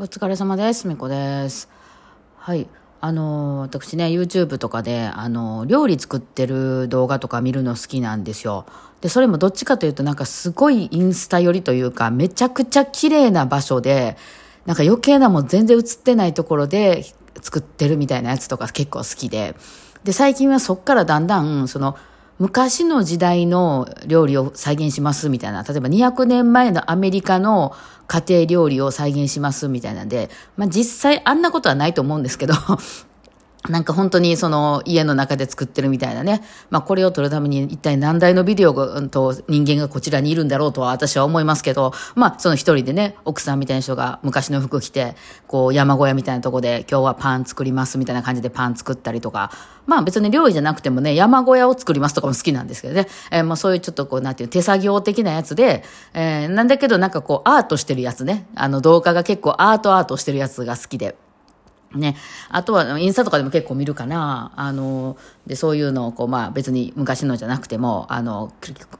お疲れ様です。みこです。はい。あの、私ね、YouTube とかで、あの、料理作ってる動画とか見るの好きなんですよ。で、それもどっちかというと、なんかすごいインスタ寄りというか、めちゃくちゃ綺麗な場所で、なんか余計なもん全然映ってないところで作ってるみたいなやつとか結構好きで。で、最近はそっからだんだん、その、昔の時代の料理を再現しますみたいな、例えば200年前のアメリカの家庭料理を再現しますみたいなんで、まあ実際あんなことはないと思うんですけど、なんか本当にその家の中で作ってるみたいなね。まあこれを撮るために一体何台のビデオと人間がこちらにいるんだろうとは私は思いますけど、まあその一人でね、奥さんみたいな人が昔の服着て、こう山小屋みたいなとこで今日はパン作りますみたいな感じでパン作ったりとか、まあ別に料理じゃなくてもね、山小屋を作りますとかも好きなんですけどね。えー、まあそういうちょっとこうなんていう手作業的なやつで、えー、なんだけどなんかこうアートしてるやつね。あの動画が結構アートアートしてるやつが好きで。ね。あとは、インスタとかでも結構見るかな。あの、で、そういうのを、こう、まあ別に昔のじゃなくても、あの、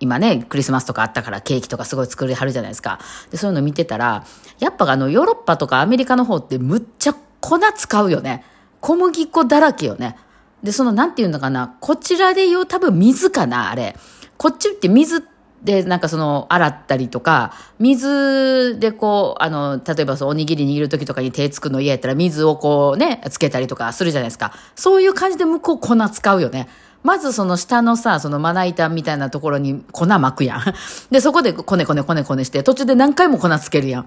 今ね、クリスマスとかあったからケーキとかすごい作りはるじゃないですか。で、そういうの見てたら、やっぱあの、ヨーロッパとかアメリカの方ってむっちゃ粉使うよね。小麦粉だらけよね。で、その、なんていうのかな。こちらで言う多分水かな、あれ。こっちって水って、で、なんかその、洗ったりとか、水でこう、あの、例えばそう、おにぎり握る時とかに手つくの嫌やったら、水をこうね、つけたりとかするじゃないですか。そういう感じで向こう粉使うよね。まずその下のさ、そのまな板みたいなところに粉巻くやん。で、そこでこねこねこねこねして、途中で何回も粉つけるやん。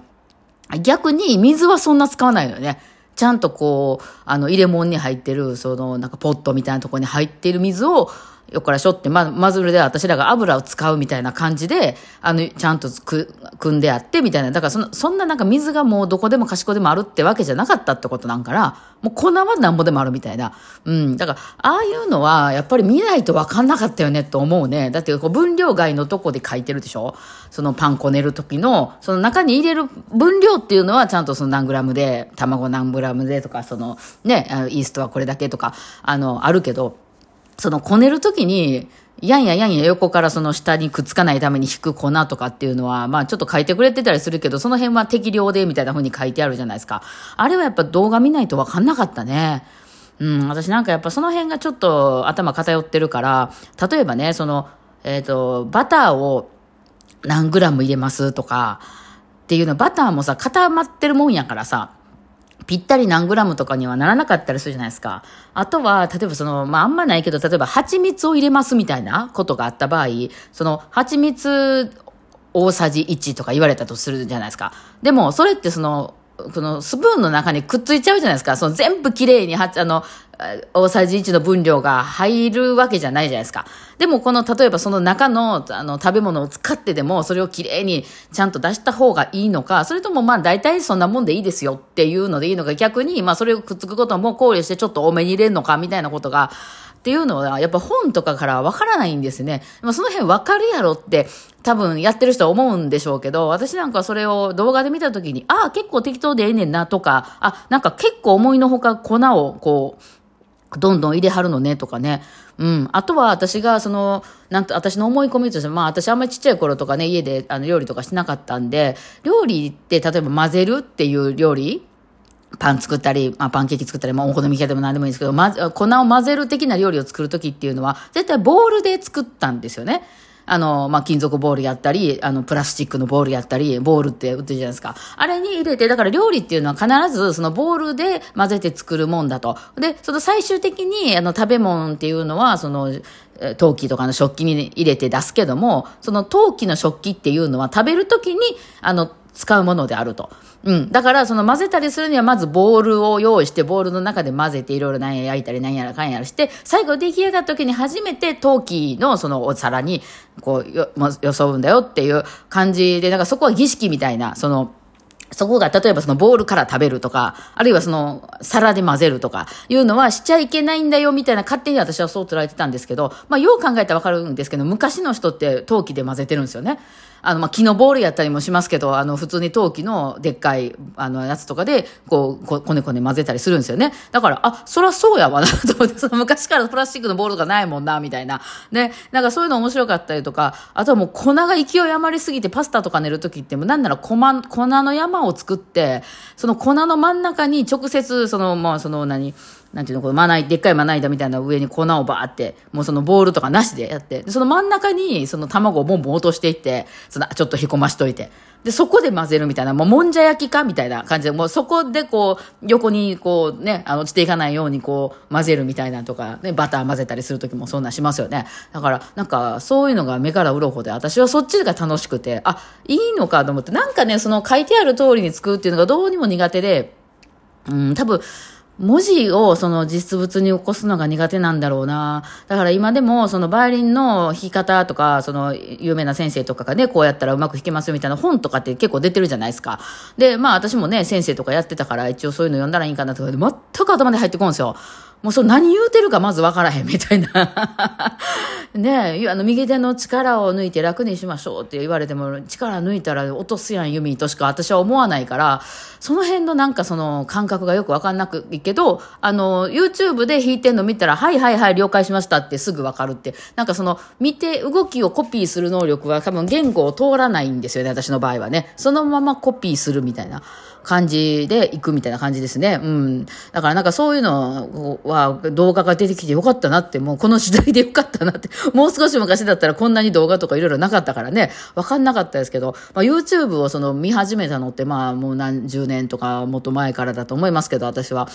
逆に水はそんな使わないよね。ちゃんとこう、あの、入れ物に入ってる、その、なんかポットみたいなところに入ってる水を、よっからしょって、ま、まずるで私らが油を使うみたいな感じで、あの、ちゃんとく、組んであって、みたいな。だからその、そんななんか水がもうどこでも賢でもあるってわけじゃなかったってことなんから、もう粉はなんぼでもあるみたいな。うん。だから、ああいうのは、やっぱり見ないとわかんなかったよねと思うね。だって、こう、分量外のとこで書いてるでしょそのパン粉練る時の、その中に入れる分量っていうのは、ちゃんとその何グラムで、卵何グラムでとか、その、ね、イーストはこれだけとか、あの、あるけど、そのこねるときに、やんややんや横からその下にくっつかないために引く粉とかっていうのは、まあちょっと書いてくれてたりするけど、その辺は適量でみたいな風に書いてあるじゃないですか。あれはやっぱ動画見ないとわかんなかったね。うん、私なんかやっぱその辺がちょっと頭偏ってるから、例えばね、その、えっ、ー、と、バターを何グラム入れますとか、っていうのバターもさ、固まってるもんやからさ、ぴったり何グラムとかにはならなかったりするじゃないですか。あとは、例えばその、まあ、あんまないけど、例えば蜂蜜を入れますみたいなことがあった場合、その、蜂蜜大さじ1とか言われたとするじゃないですか。でも、それってその、このスプーンの中にくっついちゃうじゃないですか。その全部きれいに、あの、大さじ1の分量が入るわけじゃないじゃないですか。でもこの、例えばその中の、あの、食べ物を使ってでも、それをきれいにちゃんと出した方がいいのか、それともまあ大体そんなもんでいいですよっていうのでいいのか、逆に、まあそれをくっつくことも考慮してちょっと多めに入れるのか、みたいなことが、っていうのは、やっぱ本とかからわからないんですね。まあ、その辺わかるやろって多分やってる人は思うんでしょうけど、私なんかそれを動画で見たときに、ああ、結構適当でええねんなとか、あ、なんか結構思いのほか粉をこう、どんどん入れはるのねとかね。うん。あとは私が、その、なんと、私の思い込みとして、まあ私あんまりちっちゃい頃とかね、家であの料理とかしてなかったんで、料理って例えば混ぜるっていう料理パン作ったり、まあ、パンケーキ作ったり、まあ、お好み焼きでも何でもいいんですけど、ま、粉を混ぜる的な料理を作るときっていうのは、絶対ボールで作ったんですよね。あの、まあ、金属ボールやったり、あの、プラスチックのボールやったり、ボールって売ってるじゃないですか。あれに入れて、だから料理っていうのは必ずそのボールで混ぜて作るもんだと。で、その最終的に、あの、食べ物っていうのは、その、陶器とかの食器に入れて出すけども、その陶器の食器っていうのは食べるときに、あの、使うものであると。うん。だから、その混ぜたりするには、まずボールを用意して、ボールの中で混ぜて、いろいろ何や焼いたり何やらかんやらして、最後出来上がった時に初めて陶器のそのお皿に、こう、よ、よそうんだよっていう感じで、なんかそこは儀式みたいな、その、そこが例えばそのボールから食べるとか、あるいはその皿で混ぜるとかいうのはしちゃいけないんだよみたいな勝手に私はそう捉えてたんですけど、まあよう考えたらわかるんですけど、昔の人って陶器で混ぜてるんですよね。あの、まあ、木のボールやったりもしますけど、あの、普通に陶器のでっかい、あの、やつとかで、こう、ここねこね混ぜたりするんですよね。だから、あ、そらそうやわな、と思って、その昔からプラスチックのボールがないもんな、みたいな。ね、なんかそういうの面白かったりとか、あとはもう粉が勢い余りすぎてパスタとか寝るときっても、なんなら粉、粉の山を作って、その粉の真ん中に直接、その、まあ、その何、なんていうの、このまな板、でっかいまな板みたいな上に粉をバーって、もうそのボールとかなしでやって、その真ん中にその卵をボンボン落としていって、そのちょっとへこましといて、で、そこで混ぜるみたいな、もうもんじゃ焼きかみたいな感じで、もうそこでこう、横にこうね、あの、落ちていかないようにこう、混ぜるみたいなとか、ね、バター混ぜたりするときもそんなしますよね。だから、なんか、そういうのが目から鱗で、私はそっちが楽しくて、あ、いいのかと思って、なんかね、その書いてある通りに作るっていうのがどうにも苦手で、うん、多分、文字をその実物に起こすのが苦手なんだろうな。だから今でもそのバイオリンの弾き方とか、その有名な先生とかがね、こうやったらうまく弾けますみたいな本とかって結構出てるじゃないですか。で、まあ私もね、先生とかやってたから一応そういうの読んだらいいかなとかで全く頭で入ってこんですよ。もうそ何言うてるかまずわからへんみたいなねえ、あの、右手の力を抜いて楽にしましょうって言われても、力抜いたら落とすやん、弓としか私は思わないから、その辺のなんかその感覚がよく分かんなくいいけど、あの、YouTube で弾いてんの見たら、はいはいはい、了解しましたってすぐ分かるって、なんかその、見て動きをコピーする能力は多分言語を通らないんですよね、私の場合はね。そのままコピーするみたいな。感じで行くみたいな感じですね。うん。だからなんかそういうのは動画が出てきてよかったなって、もうこの時代でよかったなって、もう少し昔だったらこんなに動画とかいろいろなかったからね、わかんなかったですけど、まあ、YouTube をその見始めたのってまあもう何十年とかもっと前からだと思いますけど、私は。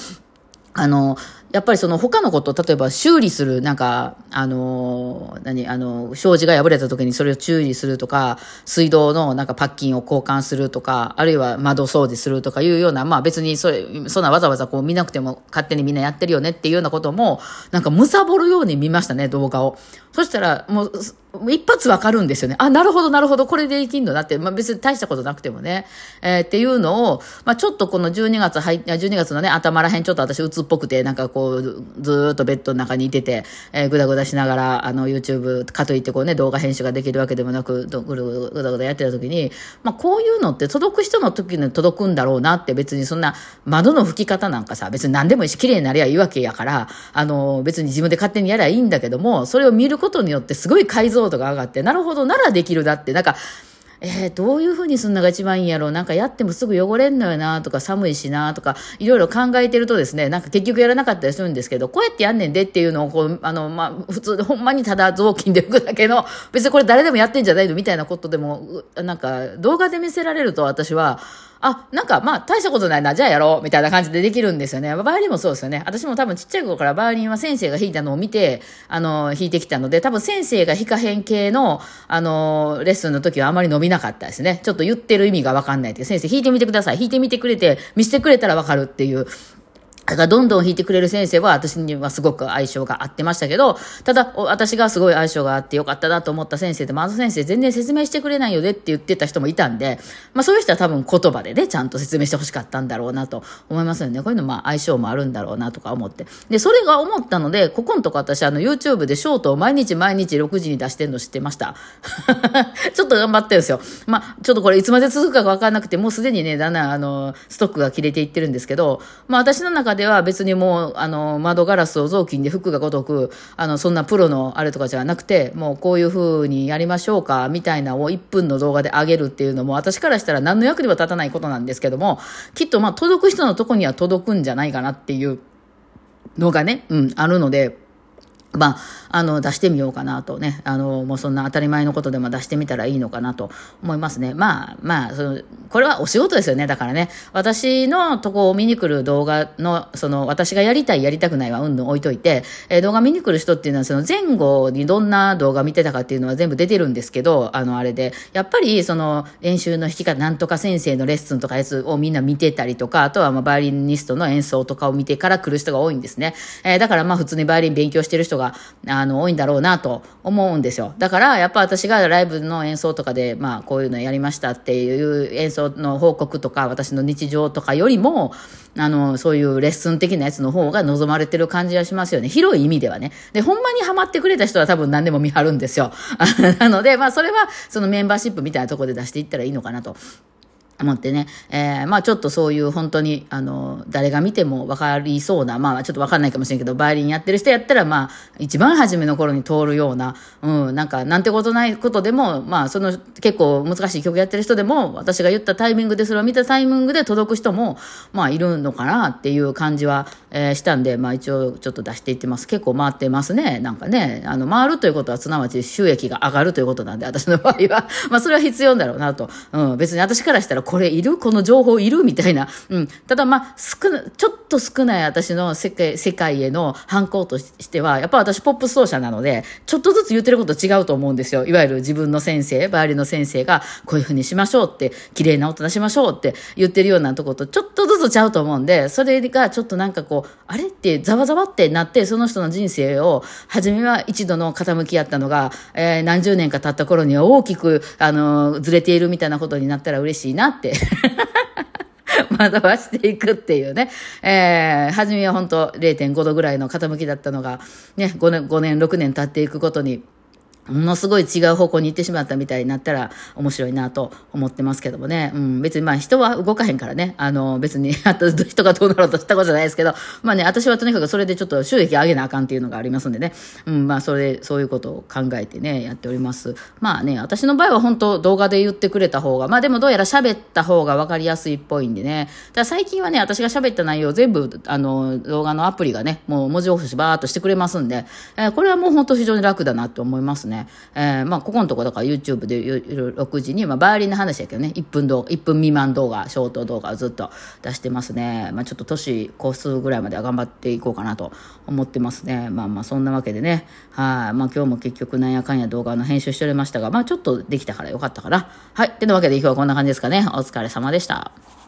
あの、やっぱりその他のこと、例えば修理する、なんか、あの、何、あの、障子が破れた時にそれを注意するとか、水道のなんかパッキンを交換するとか、あるいは窓掃除するとかいうような、まあ別にそれ、そんなわざわざこう見なくても勝手にみんなやってるよねっていうようなことも、なんかむさぼるように見ましたね、動画を。そしたら、もう、一発わかるんですよね。あ、なるほど、なるほど、これでいきんのなって、まあ別に大したことなくてもね、えー、っていうのを、まあちょっとこの12月入っ、12月のね、頭らへんちょっと私鬱っぽくて、なんかこう、ずっとベッドの中にいてて、えー、ぐだぐだしながら、あの、YouTube かといってこうね、動画編集ができるわけでもなく、ぐるぐるぐだぐだやってた時に、まあこういうのって届く人の時に届くんだろうなって別にそんな窓の拭き方なんかさ、別に何でもいいし、綺麗になりゃいいわけやから、あの、別に自分で勝手にやりゃいいんだけども、それを見ることによってすごい解像度が上がって、なるほど、ならできるだって、なんか、えー、どういうふうにすんのが一番いいんやろう？なんかやってもすぐ汚れんのよなとか寒いしなとかいろいろ考えてるとですねなんか結局やらなかったりするんですけどこうやってやんねんでっていうのをこうあの、まあ、普通でほんまにただ雑巾で拭くだけの別にこれ誰でもやってんじゃないの？みたいなことでもなんか動画で見せられると私はあ、なんかまあ大したことないな、じゃあやろう、みたいな感じでできるんですよね。バイオリンもそうですよね。私も多分ちっちゃい頃からバイオリンは先生が弾いたのを見て、あの、弾いてきたので、多分先生が弾かへん系の、あの、レッスンの時はあまり伸びなかったですね。ちょっと言ってる意味がわかんないって。先生弾いてみてください。弾いてみてくれて、見せてくれたらわかるっていう。だからどんどん弾いてくれる先生は私にはすごく相性が合ってましたけど、ただ私がすごい相性があってよかったなと思った先生でも、あの先生全然説明してくれないよねって言ってた人もいたんで、まあそういう人は多分言葉でね、ちゃんと説明してほしかったんだろうなと思いますよね。こういうのまあ相性もあるんだろうなとか思って。で、それが思ったので、ここのとこ私あの YouTube でショートを毎日毎日6時に出してんの知ってました ちょっと頑張ってるんですよ。まあちょっとこれいつまで続くかわかんなくて、もうすでにね、だんだんあの、ストックが切れていってるんですけど、まあ私の中では別にもう、あの、窓ガラスを雑巾で服がごとく、あの、そんなプロのあれとかじゃなくて、もうこういう風にやりましょうか、みたいなを1分の動画で上げるっていうのも、私からしたら何の役にも立たないことなんですけども、きっとまあ、届く人のとこには届くんじゃないかなっていうのがね、うん、あるので、まあ、あの、出してみようかなとね、あの、もうそんな当たり前のことでも出してみたらいいのかなと思いますね。まあ、まあ、その、これはお仕事ですよね。だからね、私のとこを見に来る動画の、その、私がやりたい、やりたくないはうんぬん置いといて、えー、動画見に来る人っていうのは、その前後にどんな動画見てたかっていうのは全部出てるんですけど、あの、あれで、やっぱり、その、練習の弾き方、なんとか先生のレッスンとかやつをみんな見てたりとか、あとは、まあ、バイオリニストの演奏とかを見てから来る人が多いんですね。えー、だから、まあ、普通にバイオリン勉強してる人がが、あの、多いんだろうなと思うんですよ。だから、やっぱ私がライブの演奏とかで、まあ、こういうのやりましたっていう演奏の報告とか、私の日常とかよりも、あの、そういうレッスン的なやつの方が望まれてる感じはしますよね。広い意味ではね。で、ほんまにハマってくれた人は多分何でも見張るんですよ。なので、まあ、それは、そのメンバーシップみたいなとこで出していったらいいのかなと。思ってね、えー、まあちょっとそういう本当に、あの、誰が見ても分かりそうな、まあちょっと分かんないかもしれんけど、バイオリンやってる人やったら、まあ一番初めの頃に通るような、うん、なんかなんてことないことでも、まあその結構難しい曲やってる人でも、私が言ったタイミングでそれを見たタイミングで届く人も、まあいるのかなっていう感じは、えー、したんで、まあ一応ちょっと出していってます。結構回ってますね。なんかね、あの、回るということはすなわち収益が上がるということなんで、私の場合は、まあそれは必要だろうなと。うん、別に私からしたらこれいる？この情報いる？みたいな。うん。ただまあ、少な、ちょっと少ない私の世界、世界への反抗としては、やっぱ私ポップ奏者なので、ちょっとずつ言ってること違うと思うんですよ。いわゆる自分の先生、バイオリンの先生が、こういうふうにしましょうって、綺麗な音出しましょうって言ってるようなとこと、ちょっとずつちゃうと思うんで、それがちょっとなんかこう、あれってざわざわってなって、その人の人生を、初めは一度の傾きやったのが、えー、何十年か経った頃には大きく、あの、ずれているみたいなことになったら嬉しいなって 惑わしていくっていうね。えー、初めは本当0.5度ぐらいの傾きだったのが、ね、5年、5年、6年経っていくことに、ものすごい違う方向に行ってしまったみたいになったら面白いなと思ってますけどもね。うん、別にまあ人は動かへんからね。あの、別に、あと人がどうなろうとしたことじゃないですけど、まあね、私はとにかくそれでちょっと収益上げなあかんっていうのがありますんでね。うん、まあそれ、そういうことを考えてね、やっております。まあね、私の場合は本当動画で言ってくれた方が、まあでもどうやら喋った方が分かりやすいっぽいんでね。だ最近はね、私が喋った内容全部、あの、動画のアプリがね、もう文字起こしバーっとしてくれますんで、えー、これはもう本当非常に楽だなと思いますね。ね。えー、まあ、ここのとこだから YouTube で6時に、まあ、バイオリンの話やけどね、1分動画、1分未満動画、ショート動画をずっと出してますね。まあ、ちょっと年個数ぐらいまでは頑張っていこうかなと思ってますね。まあまあ、そんなわけでね、はい、まあ、今日も結局なんやかんや動画の編集しておりましたが、まあ、ちょっとできたからよかったかな。はい。ってなわけで今日はこんな感じですかね。お疲れ様でした。